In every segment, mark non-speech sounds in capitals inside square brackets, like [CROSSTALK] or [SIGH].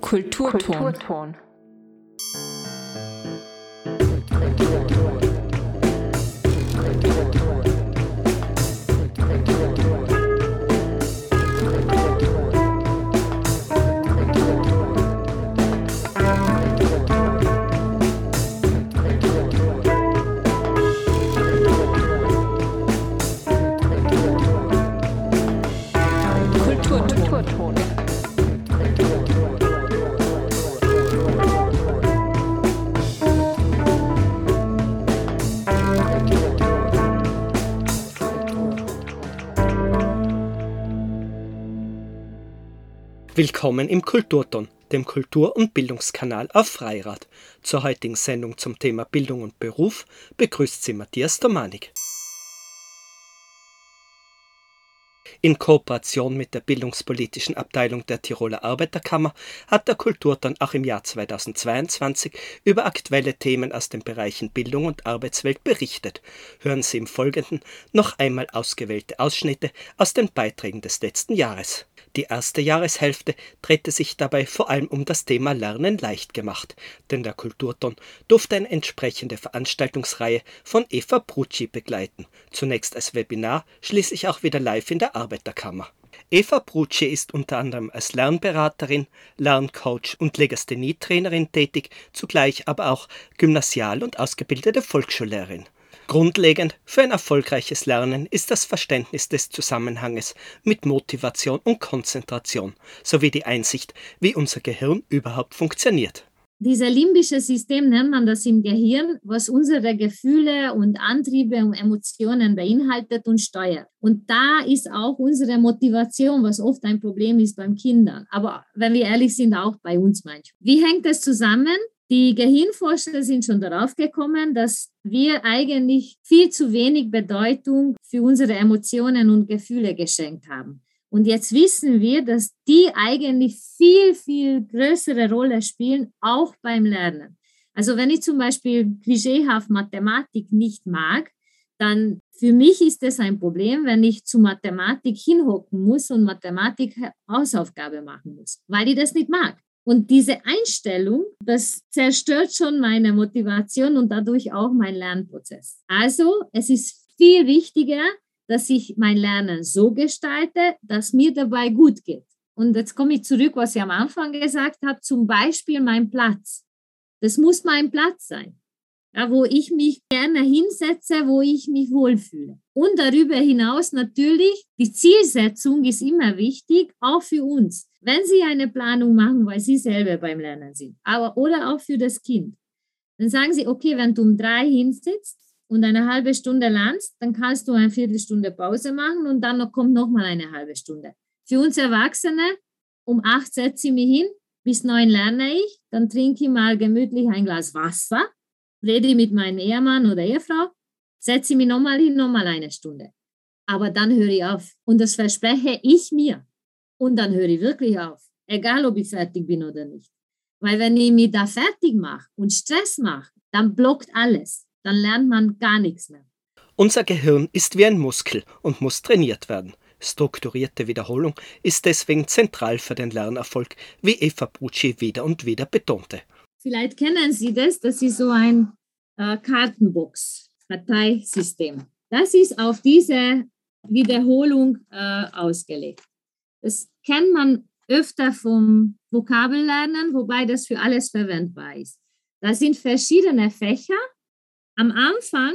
Kulturton. Kulturton. Willkommen im Kulturton, dem Kultur- und Bildungskanal auf Freirad. Zur heutigen Sendung zum Thema Bildung und Beruf begrüßt Sie Matthias Domanik. In Kooperation mit der bildungspolitischen Abteilung der Tiroler Arbeiterkammer hat der Kulturton auch im Jahr 2022 über aktuelle Themen aus den Bereichen Bildung und Arbeitswelt berichtet. Hören Sie im Folgenden noch einmal ausgewählte Ausschnitte aus den Beiträgen des letzten Jahres. Die erste Jahreshälfte drehte sich dabei vor allem um das Thema Lernen leicht gemacht, denn der Kulturton durfte eine entsprechende Veranstaltungsreihe von Eva Brucci begleiten, zunächst als Webinar, schließlich auch wieder live in der Arbeiterkammer. Eva Brucci ist unter anderem als Lernberaterin, Lerncoach und Legasthenie-Trainerin tätig, zugleich aber auch Gymnasial- und ausgebildete Volksschullehrerin. Grundlegend für ein erfolgreiches Lernen ist das Verständnis des Zusammenhanges mit Motivation und Konzentration sowie die Einsicht, wie unser Gehirn überhaupt funktioniert. Dieser limbische System nennt man das im Gehirn, was unsere Gefühle und Antriebe und Emotionen beinhaltet und steuert. Und da ist auch unsere Motivation, was oft ein Problem ist beim Kindern. Aber wenn wir ehrlich sind, auch bei uns manchmal. Wie hängt es zusammen? Die Gehirnforscher sind schon darauf gekommen, dass wir eigentlich viel zu wenig Bedeutung für unsere Emotionen und Gefühle geschenkt haben. Und jetzt wissen wir, dass die eigentlich viel, viel größere Rolle spielen, auch beim Lernen. Also wenn ich zum Beispiel klischeehaft Mathematik nicht mag, dann für mich ist es ein Problem, wenn ich zu Mathematik hinhocken muss und Mathematik Hausaufgabe machen muss, weil ich das nicht mag. Und diese Einstellung, das zerstört schon meine Motivation und dadurch auch mein Lernprozess. Also es ist viel wichtiger, dass ich mein Lernen so gestalte, dass mir dabei gut geht. Und jetzt komme ich zurück, was ich am Anfang gesagt habe, zum Beispiel mein Platz. Das muss mein Platz sein, ja, wo ich mich gerne hinsetze, wo ich mich wohlfühle. Und darüber hinaus natürlich, die Zielsetzung ist immer wichtig, auch für uns. Wenn Sie eine Planung machen, weil Sie selber beim Lernen sind, aber oder auch für das Kind, dann sagen Sie, okay, wenn du um drei hinsitzt und eine halbe Stunde lernst, dann kannst du eine Viertelstunde Pause machen und dann noch, kommt noch mal eine halbe Stunde. Für uns Erwachsene, um acht setze ich mich hin, bis neun lerne ich, dann trinke ich mal gemütlich ein Glas Wasser, rede mit meinem Ehemann oder Ehefrau, setze mich nochmal hin, nochmal eine Stunde. Aber dann höre ich auf. Und das verspreche ich mir. Und dann höre ich wirklich auf, egal ob ich fertig bin oder nicht. Weil wenn ich mich da fertig mache und Stress mache, dann blockt alles. Dann lernt man gar nichts mehr. Unser Gehirn ist wie ein Muskel und muss trainiert werden. Strukturierte Wiederholung ist deswegen zentral für den Lernerfolg, wie Eva Bucci wieder und wieder betonte. Vielleicht kennen Sie das, das ist so ein äh, Kartenbox-Dateisystem. Das ist auf diese Wiederholung äh, ausgelegt. Das kennt man öfter vom Vokabellernen, wobei das für alles verwendbar ist. Da sind verschiedene Fächer. Am Anfang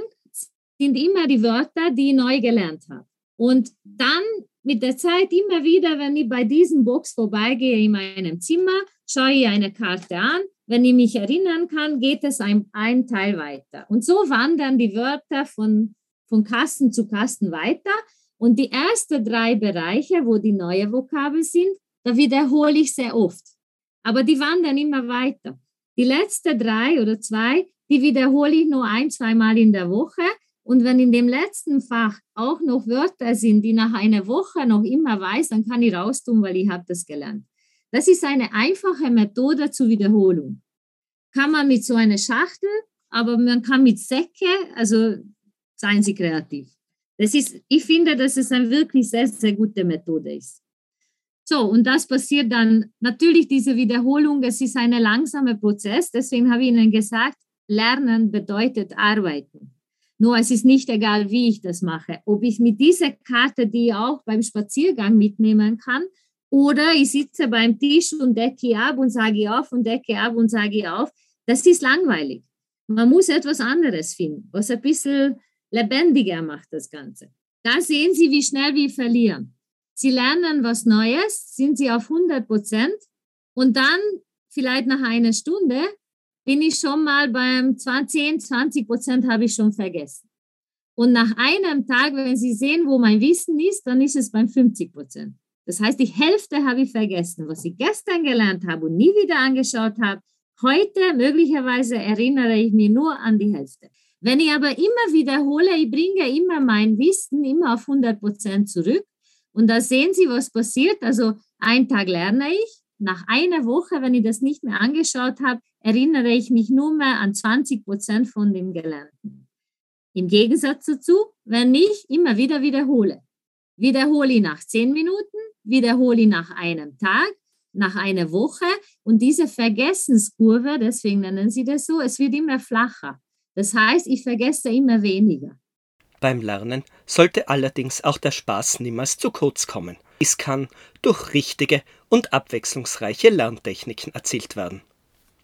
sind immer die Wörter, die ich neu gelernt habe. Und dann mit der Zeit immer wieder, wenn ich bei diesem Box vorbeigehe in meinem Zimmer, schaue ich eine Karte an. Wenn ich mich erinnern kann, geht es ein, ein Teil weiter. Und so wandern die Wörter von, von Kasten zu Kasten weiter. Und die ersten drei Bereiche, wo die neue Vokabel sind, da wiederhole ich sehr oft. Aber die wandern immer weiter. Die letzten drei oder zwei, die wiederhole ich nur ein, zweimal in der Woche. Und wenn in dem letzten Fach auch noch Wörter sind, die nach einer Woche noch immer weiß, dann kann ich raustun, weil ich habe das gelernt. Das ist eine einfache Methode zur Wiederholung. Kann man mit so einer Schachtel, aber man kann mit Säcke, also seien Sie kreativ. Das ist, ich finde, dass es eine wirklich sehr, sehr gute Methode ist. So, und das passiert dann natürlich diese Wiederholung. Es ist ein langsamer Prozess. Deswegen habe ich Ihnen gesagt, Lernen bedeutet arbeiten. Nur es ist nicht egal, wie ich das mache. Ob ich mit dieser Karte, die ich auch beim Spaziergang mitnehmen kann, oder ich sitze beim Tisch und decke ab und sage auf und decke ab und sage auf. Das ist langweilig. Man muss etwas anderes finden, was ein bisschen lebendiger macht, das Ganze. Da sehen Sie, wie schnell wir verlieren. Sie lernen was Neues, sind Sie auf 100 Prozent und dann vielleicht nach einer Stunde bin ich schon mal beim 20, 20 Prozent habe ich schon vergessen. Und nach einem Tag, wenn Sie sehen, wo mein Wissen ist, dann ist es beim 50 Prozent. Das heißt, die Hälfte habe ich vergessen, was ich gestern gelernt habe und nie wieder angeschaut habe. Heute möglicherweise erinnere ich mich nur an die Hälfte. Wenn ich aber immer wiederhole, ich bringe immer mein Wissen immer auf 100 Prozent zurück. Und da sehen Sie, was passiert. Also einen Tag lerne ich. Nach einer Woche, wenn ich das nicht mehr angeschaut habe, erinnere ich mich nur mehr an 20 Prozent von dem Gelernten. Im Gegensatz dazu, wenn ich immer wieder wiederhole. Wiederhole ich nach zehn Minuten, wiederhole ich nach einem Tag, nach einer Woche und diese Vergessenskurve, deswegen nennen sie das so, es wird immer flacher. Das heißt, ich vergesse immer weniger. Beim Lernen sollte allerdings auch der Spaß niemals zu kurz kommen. Dies kann durch richtige und abwechslungsreiche Lerntechniken erzielt werden.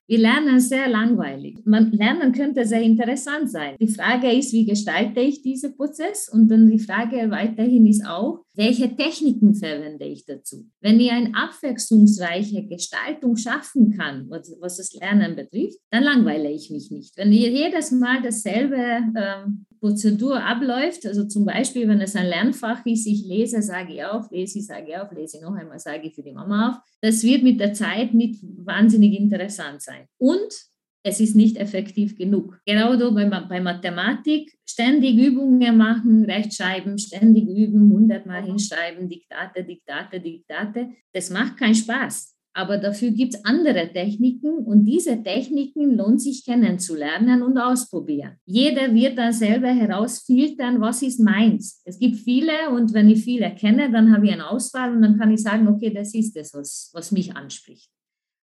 Wir lernen sehr langweilig. Man, lernen könnte sehr interessant sein. Die Frage ist, wie gestalte ich diesen Prozess? Und dann die Frage weiterhin ist auch, welche Techniken verwende ich dazu? Wenn ich eine abwechslungsreiche Gestaltung schaffen kann, was, was das Lernen betrifft, dann langweile ich mich nicht. Wenn ich jedes Mal dasselbe ähm, Prozedur abläuft, also zum Beispiel, wenn es ein Lernfach ist, ich lese, sage ich auf, lese, sage auf, lese noch einmal, sage ich für die Mama auf, das wird mit der Zeit nicht wahnsinnig interessant sein. Und es ist nicht effektiv genug. Genau so bei, bei Mathematik, ständig Übungen machen, Rechtschreiben, ständig üben, hundertmal hinschreiben, Diktate, Diktate, Diktate. Das macht keinen Spaß. Aber dafür gibt es andere Techniken und diese Techniken lohnt sich kennenzulernen und ausprobieren. Jeder wird dann selber herausfiltern, was ist meins. Es gibt viele und wenn ich viele kenne, dann habe ich eine Auswahl und dann kann ich sagen, okay, das ist es, was, was mich anspricht.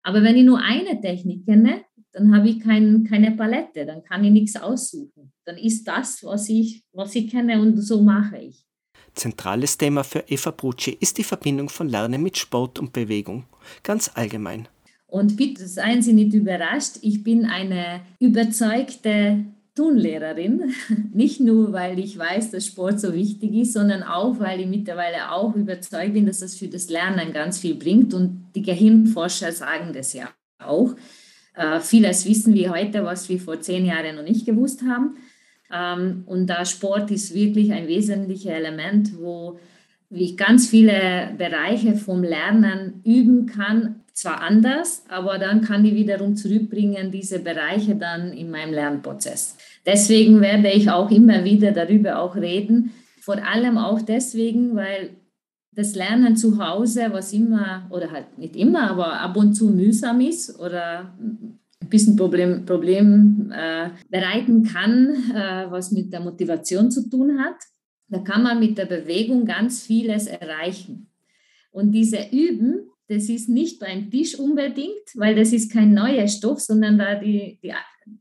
Aber wenn ich nur eine Technik kenne, dann habe ich kein, keine Palette, dann kann ich nichts aussuchen. Dann ist das, was ich, was ich kenne und so mache ich. Zentrales Thema für Eva Brucci ist die Verbindung von Lernen mit Sport und Bewegung, ganz allgemein. Und bitte seien Sie nicht überrascht, ich bin eine überzeugte Turnlehrerin, [LAUGHS] nicht nur, weil ich weiß, dass Sport so wichtig ist, sondern auch, weil ich mittlerweile auch überzeugt bin, dass das für das Lernen ganz viel bringt. Und die Gehirnforscher sagen das ja auch. Äh, vieles wissen wir heute, was wir vor zehn Jahren noch nicht gewusst haben. Ähm, und da Sport ist wirklich ein wesentliches Element, wo ich ganz viele Bereiche vom Lernen üben kann, zwar anders, aber dann kann ich wiederum zurückbringen, diese Bereiche dann in meinem Lernprozess. Deswegen werde ich auch immer wieder darüber auch reden, vor allem auch deswegen, weil das Lernen zu Hause, was immer, oder halt nicht immer, aber ab und zu mühsam ist oder ein bisschen Problem, Problem äh, bereiten kann, äh, was mit der Motivation zu tun hat. Da kann man mit der Bewegung ganz vieles erreichen. Und diese Üben, das ist nicht beim Tisch unbedingt, weil das ist kein neuer Stoff, sondern da die, die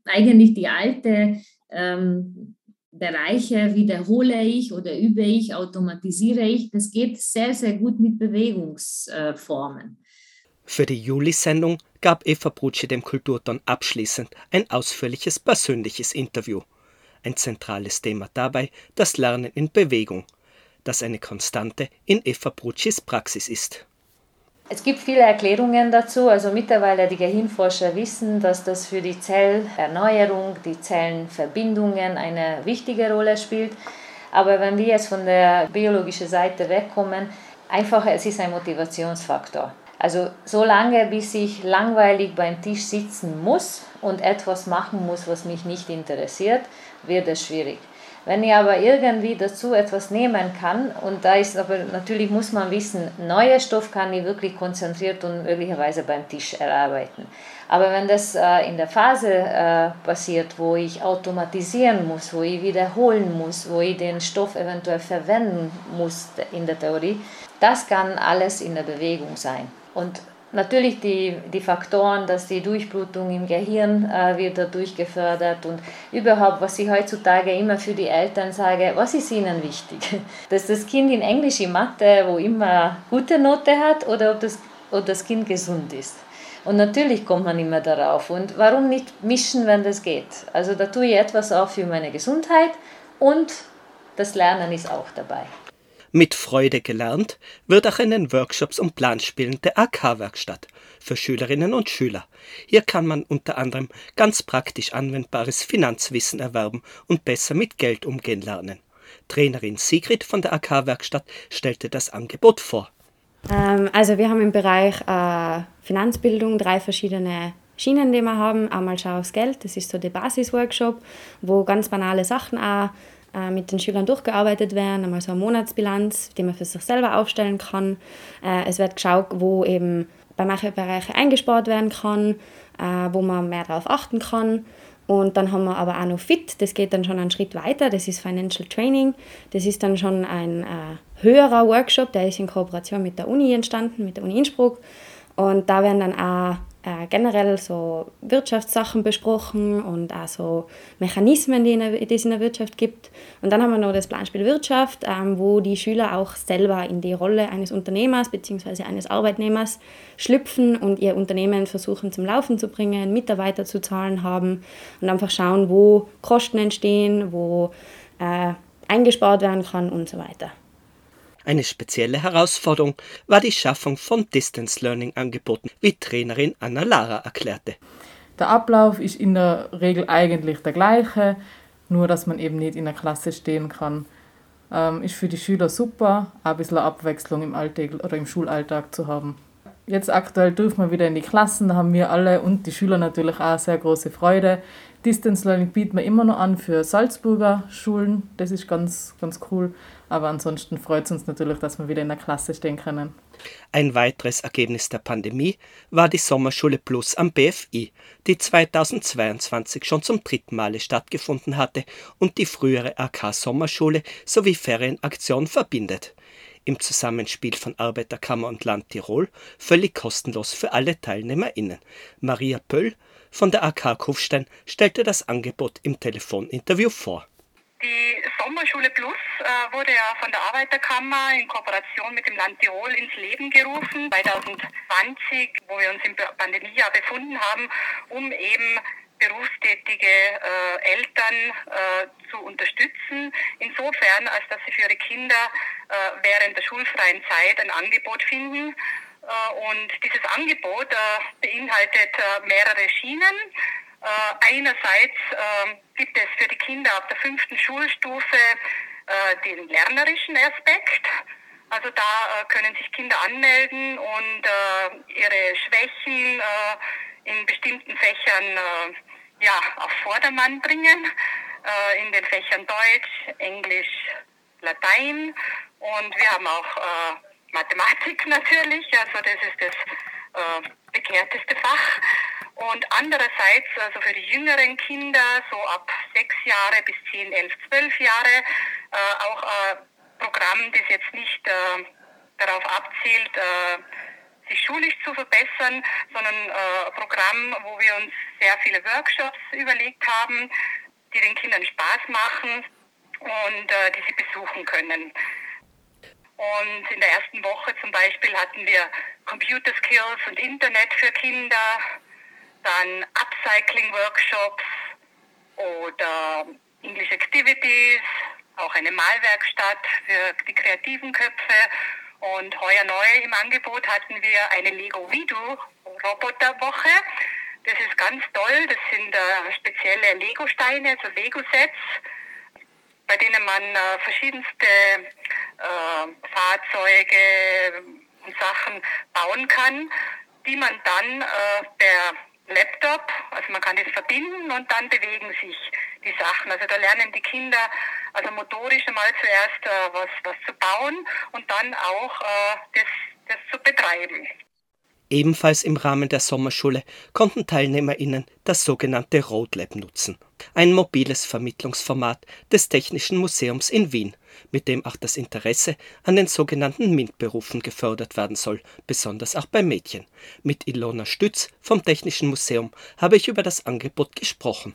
eigentlich die alte ähm, Bereiche wiederhole ich oder übe ich, automatisiere ich. Das geht sehr, sehr gut mit Bewegungsformen. Für die Juli-Sendung gab Eva Brucci dem Kulturton abschließend ein ausführliches persönliches Interview. Ein zentrales Thema dabei das Lernen in Bewegung, das eine Konstante in Eva Bruccis Praxis ist. Es gibt viele Erklärungen dazu. Also mittlerweile die Gehirnforscher wissen, dass das für die Zellerneuerung, die Zellenverbindungen eine wichtige Rolle spielt. Aber wenn wir jetzt von der biologischen Seite wegkommen, einfach es ist ein Motivationsfaktor. Also so lange, bis ich langweilig beim Tisch sitzen muss und etwas machen muss, was mich nicht interessiert, wird es schwierig. Wenn ich aber irgendwie dazu etwas nehmen kann, und da ist aber natürlich muss man wissen, neuer Stoff kann ich wirklich konzentriert und möglicherweise beim Tisch erarbeiten. Aber wenn das äh, in der Phase äh, passiert, wo ich automatisieren muss, wo ich wiederholen muss, wo ich den Stoff eventuell verwenden muss in der Theorie, das kann alles in der Bewegung sein. Und Natürlich die, die Faktoren, dass die Durchblutung im Gehirn äh, wird dadurch gefördert und überhaupt, was ich heutzutage immer für die Eltern sage, was ist ihnen wichtig? [LAUGHS] Dass das Kind in Englisch, in Mathe, wo immer gute Note hat oder ob das, ob das Kind gesund ist. Und natürlich kommt man immer darauf. Und warum nicht mischen, wenn das geht? Also da tue ich etwas auch für meine Gesundheit und das Lernen ist auch dabei. Mit Freude gelernt wird auch in den Workshops und Planspielen der AK-Werkstatt für Schülerinnen und Schüler. Hier kann man unter anderem ganz praktisch anwendbares Finanzwissen erwerben und besser mit Geld umgehen lernen. Trainerin Sigrid von der AK-Werkstatt stellte das Angebot vor. Ähm, also wir haben im Bereich äh, Finanzbildung drei verschiedene Schienen, die wir haben. Einmal Schau aufs Geld, das ist so der Basisworkshop, wo ganz banale Sachen auch äh, mit den Schülern durchgearbeitet werden, einmal so eine Monatsbilanz, die man für sich selber aufstellen kann. Äh, es wird geschaut, wo eben bei manchen Bereichen eingespart werden kann, äh, wo man mehr darauf achten kann. Und dann haben wir aber auch noch FIT, das geht dann schon einen Schritt weiter, das ist Financial Training. Das ist dann schon ein äh, höherer Workshop, der ist in Kooperation mit der Uni entstanden, mit der Uni Innsbruck. Und da werden dann auch äh, generell so Wirtschaftssachen besprochen und auch so Mechanismen, die, in die es in der Wirtschaft gibt. Und dann haben wir noch das Planspiel Wirtschaft, ähm, wo die Schüler auch selber in die Rolle eines Unternehmers bzw. eines Arbeitnehmers schlüpfen und ihr Unternehmen versuchen zum Laufen zu bringen, Mitarbeiter zu zahlen haben und einfach schauen, wo Kosten entstehen, wo äh, eingespart werden kann und so weiter. Eine spezielle Herausforderung war die Schaffung von Distance Learning Angeboten, wie Trainerin Anna Lara erklärte. Der Ablauf ist in der Regel eigentlich der gleiche, nur dass man eben nicht in der Klasse stehen kann. Ähm, ist für die Schüler super, ein bisschen Abwechslung im Alltag oder im Schulalltag zu haben. Jetzt aktuell dürfen wir wieder in die Klassen, da haben wir alle und die Schüler natürlich auch sehr große Freude. Distance Learning bieten wir immer noch an für Salzburger Schulen, das ist ganz, ganz cool. Aber ansonsten freut es uns natürlich, dass wir wieder in der Klasse stehen können. Ein weiteres Ergebnis der Pandemie war die Sommerschule Plus am BFI, die 2022 schon zum dritten Male stattgefunden hatte und die frühere AK Sommerschule sowie Ferienaktion verbindet. Im Zusammenspiel von Arbeiterkammer und Land Tirol völlig kostenlos für alle TeilnehmerInnen. Maria Pöll von der AK Kufstein stellte das Angebot im Telefoninterview vor. Die Sommerschule Plus äh, wurde ja von der Arbeiterkammer in Kooperation mit dem Land Tirol ins Leben gerufen, 2020, wo wir uns im Pandemiejahr befunden haben, um eben berufstätige äh, Eltern äh, zu unterstützen, insofern, als dass sie für ihre Kinder äh, während der schulfreien Zeit ein Angebot finden. Äh, und dieses Angebot äh, beinhaltet mehrere Schienen. Äh, einerseits äh, gibt es für die Kinder ab der fünften Schulstufe äh, den lernerischen Aspekt. Also da äh, können sich Kinder anmelden und ihre Schwächen in bestimmten Fächern ja, auf Vordermann bringen. in den Fächern Deutsch, Englisch, Latein und wir haben auch Mathematik [LAUGHS] natürlich. Also das ist das bekehrteste Fach. Und andererseits, also für die jüngeren Kinder, so ab sechs Jahre bis zehn, elf, zwölf Jahre, äh, auch ein Programm, das jetzt nicht äh, darauf abzielt, äh, sich schulisch zu verbessern, sondern äh, ein Programm, wo wir uns sehr viele Workshops überlegt haben, die den Kindern Spaß machen und äh, die sie besuchen können. Und in der ersten Woche zum Beispiel hatten wir Computer Skills und Internet für Kinder, dann Upcycling-Workshops oder English Activities, auch eine Malwerkstatt für die kreativen Köpfe. Und heuer neu im Angebot hatten wir eine Lego Video Roboterwoche. Das ist ganz toll. Das sind äh, spezielle Lego-Steine, also Lego-Sets, bei denen man äh, verschiedenste äh, Fahrzeuge und Sachen bauen kann, die man dann äh, per Laptop, also man kann das verbinden und dann bewegen sich die Sachen. Also da lernen die Kinder Also motorisch einmal zuerst äh, was, was zu bauen und dann auch äh, das, das zu betreiben. Ebenfalls im Rahmen der Sommerschule konnten TeilnehmerInnen das sogenannte RoadLab nutzen, ein mobiles Vermittlungsformat des Technischen Museums in Wien, mit dem auch das Interesse an den sogenannten MINT-Berufen gefördert werden soll, besonders auch bei Mädchen. Mit Ilona Stütz vom Technischen Museum habe ich über das Angebot gesprochen.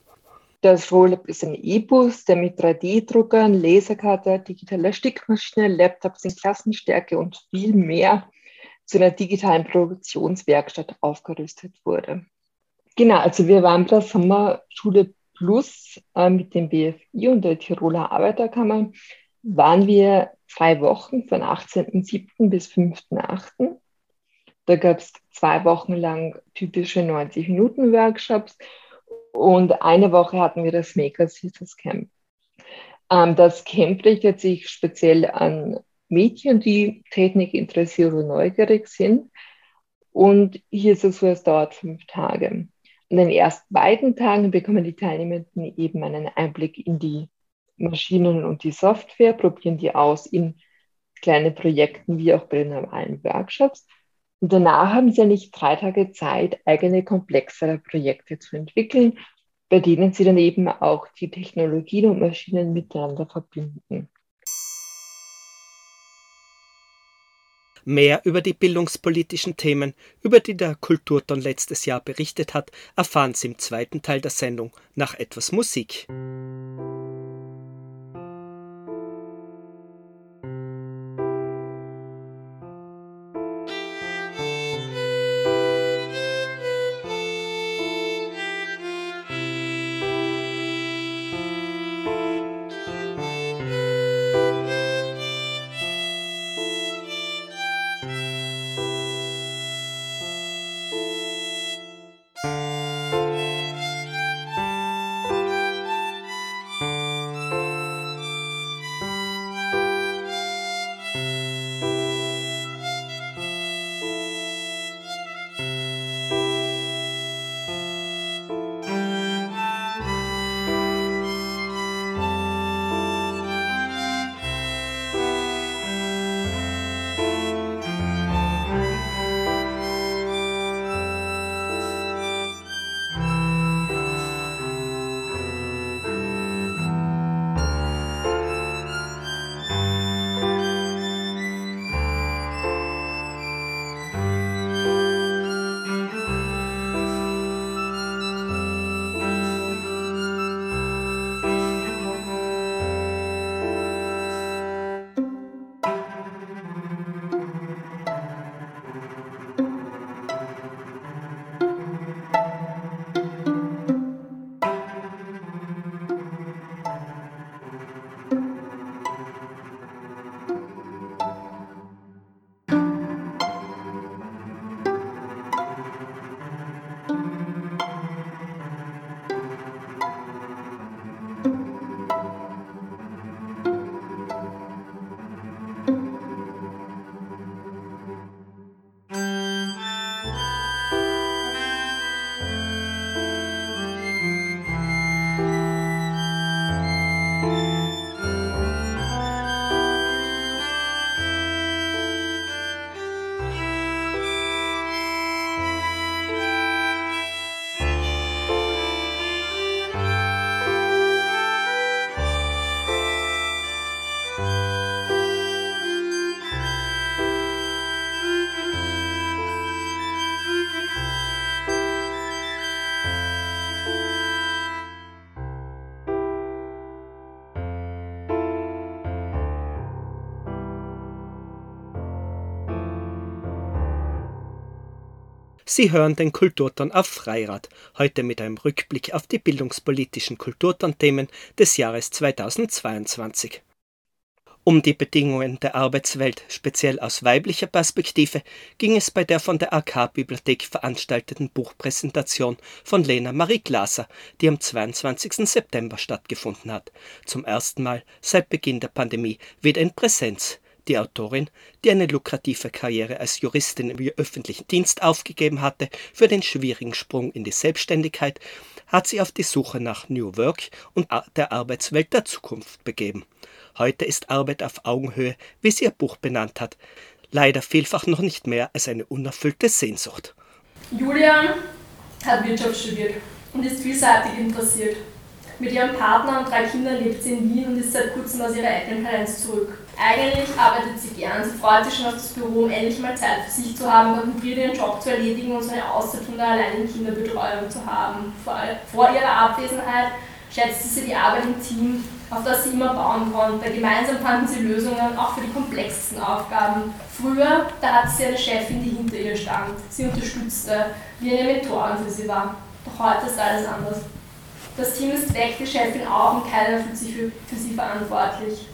Das RoadLab ist ein E-Bus, der mit 3D-Druckern, Laserkarte, digitaler Stickmaschine, Laptops in Klassenstärke und viel mehr zu einer digitalen Produktionswerkstatt aufgerüstet wurde. Genau, also wir waren bei der Sommerschule Plus äh, mit dem BFI und der Tiroler Arbeiterkammer, waren wir zwei Wochen von 18.07. bis 5.08. Da gab es zwei Wochen lang typische 90-Minuten-Workshops und eine Woche hatten wir das Maker Sisters Camp. Ähm, das Camp richtet sich speziell an Mädchen, die Technik interessiert oder neugierig sind. Und hier ist es so, es dauert fünf Tage. An den ersten beiden Tagen bekommen die Teilnehmenden eben einen Einblick in die Maschinen und die Software, probieren die aus in kleinen Projekten wie auch bei den normalen Workshops. Und danach haben sie ja nicht drei Tage Zeit, eigene komplexere Projekte zu entwickeln, bei denen sie dann eben auch die Technologien und Maschinen miteinander verbinden. Mehr über die bildungspolitischen Themen, über die der Kulturton letztes Jahr berichtet hat, erfahren Sie im zweiten Teil der Sendung nach etwas Musik. Sie hören den Kulturton auf Freirad, heute mit einem Rückblick auf die bildungspolitischen Kulturton-Themen des Jahres 2022. Um die Bedingungen der Arbeitswelt speziell aus weiblicher Perspektive ging es bei der von der AK-Bibliothek veranstalteten Buchpräsentation von Lena Marie Glaser, die am 22. September stattgefunden hat, zum ersten Mal seit Beginn der Pandemie wieder in Präsenz die Autorin, die eine lukrative Karriere als Juristin im öffentlichen Dienst aufgegeben hatte für den schwierigen Sprung in die Selbstständigkeit, hat sie auf die Suche nach New Work und der Arbeitswelt der Zukunft begeben. Heute ist Arbeit auf Augenhöhe, wie sie ihr Buch benannt hat, leider vielfach noch nicht mehr als eine unerfüllte Sehnsucht. Julian hat Wirtschaft studiert und ist vielseitig interessiert. Mit ihrem Partner und drei Kindern lebt sie in Wien und ist seit kurzem aus ihrer Elternkarenz zurück. Eigentlich arbeitet sie gern, sie freut sich schon auf das Büro, um endlich mal Zeit für sich zu haben, konzentriert ihren Job zu erledigen und so eine Auszeit von der alleinigen Kinderbetreuung zu haben. Vor, vor ihrer Abwesenheit schätzte sie die Arbeit im Team, auf das sie immer bauen konnte. Gemeinsam fanden sie Lösungen, auch für die komplexesten Aufgaben. Früher, da hatte sie eine Chefin, die hinter ihr stand, sie unterstützte, wie eine Mentorin für sie war. Doch heute ist alles anders. Das Team ist weg, die Chefin auch und keiner fühlt sich für, für sie verantwortlich.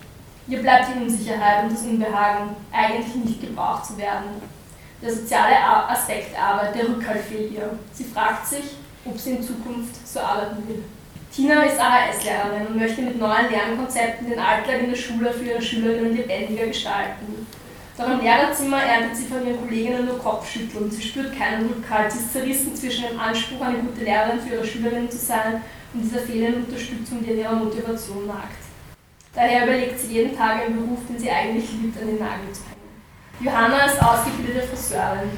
Ihr bleibt die Unsicherheit und das Unbehagen, eigentlich nicht gebraucht zu werden. Der soziale Aspekt der Arbeit, der Rückhalt fehlt ihr. Sie fragt sich, ob sie in Zukunft so arbeiten will. Tina ist AHS-Lehrerin und möchte mit neuen Lernkonzepten den Alltag in der Schule für ihre Schülerinnen lebendiger gestalten. Doch im Lehrerzimmer erntet sie von ihren Kolleginnen nur Kopfschütteln. Sie spürt keinen Rückhalt. Sie ist zerrissen zwischen dem Anspruch, eine gute Lehrerin für ihre Schülerinnen zu sein und dieser fehlenden Unterstützung, die in ihrer Motivation nagt. Daher überlegt sie jeden Tag einen Beruf, den sie eigentlich liebt, an den Nagel zu hängen. Johanna ist ausgebildete Friseurin.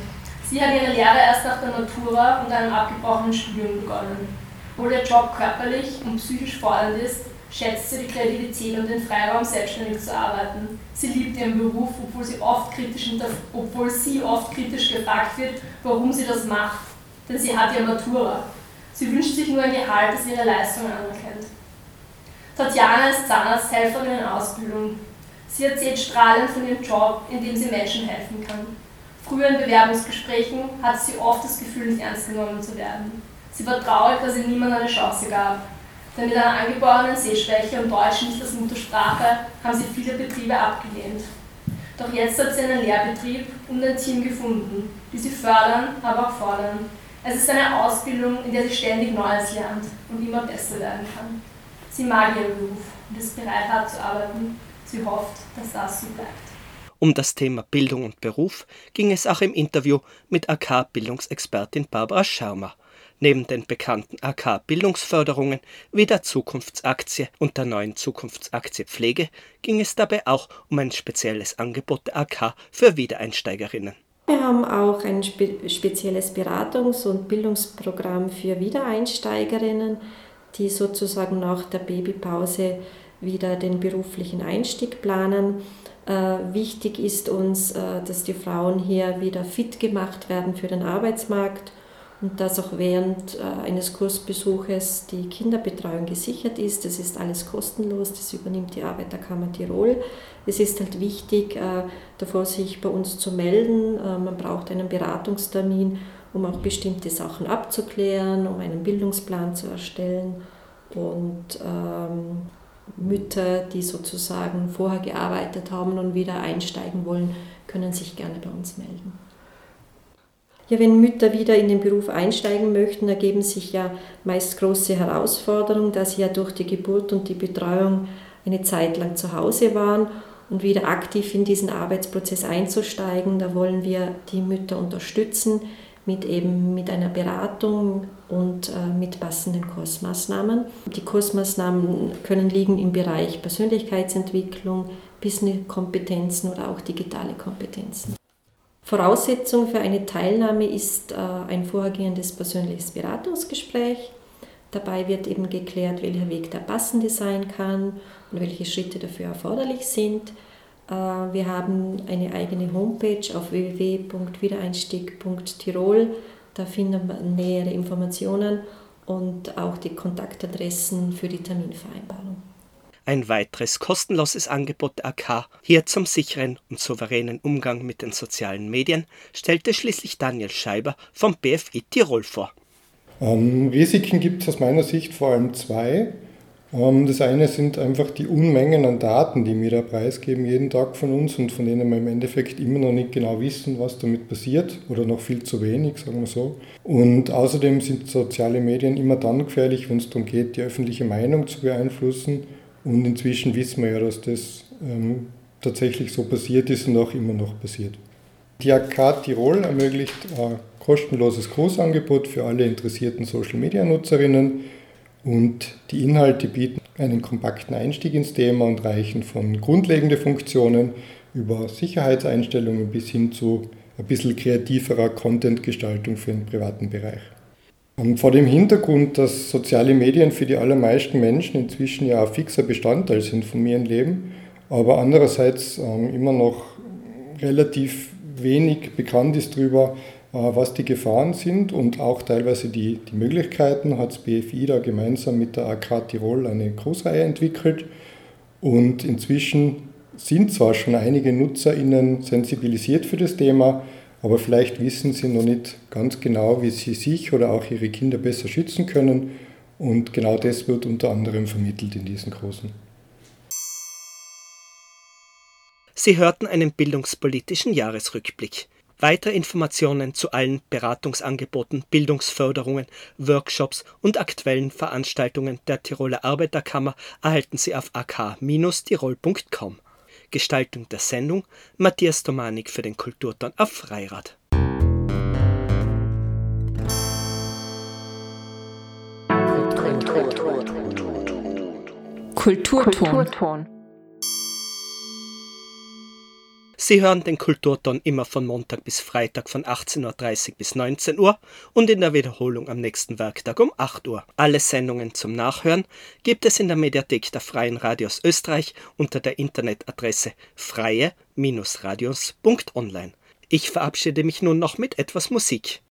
Sie hat ihre Lehre erst nach der Matura und einem abgebrochenen Studium begonnen. Obwohl der Job körperlich und psychisch fordernd ist, schätzt sie die Kreativität und den Freiraum, selbstständig zu arbeiten. Sie liebt ihren Beruf, obwohl sie oft kritisch, obwohl sie oft kritisch gefragt wird, warum sie das macht. Denn sie hat ja Matura. Sie wünscht sich nur ein Gehalt, das ihre Leistungen anerkennt. Tatjana ist Zahnarzthelferin in Ausbildung. Sie erzählt strahlend von ihrem Job, in dem sie Menschen helfen kann. Früher in Bewerbungsgesprächen hatte sie oft das Gefühl, nicht ernst genommen zu werden. Sie war traurig, dass ihr niemand eine Chance gab. Denn mit einer angeborenen Sehschwäche und Deutsch nicht als Muttersprache haben sie viele Betriebe abgelehnt. Doch jetzt hat sie einen Lehrbetrieb und ein Team gefunden, die sie fördern, aber auch fordern. Es ist eine Ausbildung, in der sie ständig Neues lernt und immer besser werden kann. Sie mag ihren Beruf und ist bereit, hart zu arbeiten. Sie hofft, dass das so bleibt. Um das Thema Bildung und Beruf ging es auch im Interview mit AK-Bildungsexpertin Barbara Schermer neben den bekannten AK-Bildungsförderungen wie der Zukunftsaktie und der neuen Zukunftsaktie Pflege ging es dabei auch um ein spezielles Angebot der AK für Wiedereinsteigerinnen. Wir haben auch ein spe spezielles Beratungs- und Bildungsprogramm für Wiedereinsteigerinnen, die sozusagen nach der Babypause wieder den beruflichen Einstieg planen. Äh, wichtig ist uns, äh, dass die Frauen hier wieder fit gemacht werden für den Arbeitsmarkt und dass auch während äh, eines Kursbesuches die Kinderbetreuung gesichert ist. Das ist alles kostenlos, das übernimmt die Arbeiterkammer Tirol. Es ist halt wichtig, äh, davor sich bei uns zu melden. Äh, man braucht einen Beratungstermin, um auch bestimmte Sachen abzuklären, um einen Bildungsplan zu erstellen. Und ähm, Mütter, die sozusagen vorher gearbeitet haben und wieder einsteigen wollen, können sich gerne bei uns melden. Ja, wenn Mütter wieder in den Beruf einsteigen möchten, ergeben sich ja meist große Herausforderungen, da sie ja durch die Geburt und die Betreuung eine Zeit lang zu Hause waren und wieder aktiv in diesen Arbeitsprozess einzusteigen. Da wollen wir die Mütter unterstützen mit eben mit einer Beratung und äh, mit passenden Kursmaßnahmen. Die Kursmaßnahmen können liegen im Bereich Persönlichkeitsentwicklung, Business-Kompetenzen oder auch digitale Kompetenzen. Voraussetzung für eine Teilnahme ist äh, ein vorhergehendes persönliches Beratungsgespräch. Dabei wird eben geklärt, welcher Weg der passende sein kann und welche Schritte dafür erforderlich sind. Äh, wir haben eine eigene Homepage auf www.wiedereinstieg.tirol. Da findet man nähere Informationen und auch die Kontaktadressen für die Terminvereinbarung ein weiteres kostenloses Angebot der AK, hier zum sicheren und souveränen Umgang mit den sozialen Medien, stellte schließlich Daniel Scheiber vom BFI Tirol vor. Ähm, Risiken gibt es aus meiner Sicht vor allem zwei. Ähm, das eine sind einfach die Unmengen an Daten, die wir da preisgeben jeden Tag von uns und von denen wir im Endeffekt immer noch nicht genau wissen, was damit passiert oder noch viel zu wenig, sagen wir so. Und außerdem sind soziale Medien immer dann gefährlich, wenn es darum geht, die öffentliche Meinung zu beeinflussen und inzwischen wissen wir ja, dass das ähm, tatsächlich so passiert ist und auch immer noch passiert. Die AK Tirol ermöglicht äh, kostenloses Großangebot für alle interessierten Social-Media-Nutzerinnen und die Inhalte bieten einen kompakten Einstieg ins Thema und reichen von grundlegenden Funktionen über Sicherheitseinstellungen bis hin zu ein bisschen kreativerer Content-Gestaltung für den privaten Bereich. Und vor dem Hintergrund, dass soziale Medien für die allermeisten Menschen inzwischen ja ein fixer Bestandteil sind von ihrem Leben, aber andererseits ähm, immer noch relativ wenig bekannt ist darüber, äh, was die Gefahren sind und auch teilweise die, die Möglichkeiten, hat das BFI da gemeinsam mit der AK Tirol eine Großreihe entwickelt. Und inzwischen sind zwar schon einige NutzerInnen sensibilisiert für das Thema, aber vielleicht wissen sie noch nicht ganz genau, wie sie sich oder auch ihre Kinder besser schützen können. Und genau das wird unter anderem vermittelt in diesen Kursen. Sie hörten einen bildungspolitischen Jahresrückblick. Weitere Informationen zu allen Beratungsangeboten, Bildungsförderungen, Workshops und aktuellen Veranstaltungen der Tiroler Arbeiterkammer erhalten Sie auf ak-tirol.com. Gestaltung der Sendung Matthias Domanik für den Kulturton auf Freirad. Kulturton. Sie hören den Kulturton immer von Montag bis Freitag von 18.30 Uhr bis 19 Uhr und in der Wiederholung am nächsten Werktag um 8 Uhr. Alle Sendungen zum Nachhören gibt es in der Mediathek der Freien Radios Österreich unter der Internetadresse freie-radios.online. Ich verabschiede mich nun noch mit etwas Musik.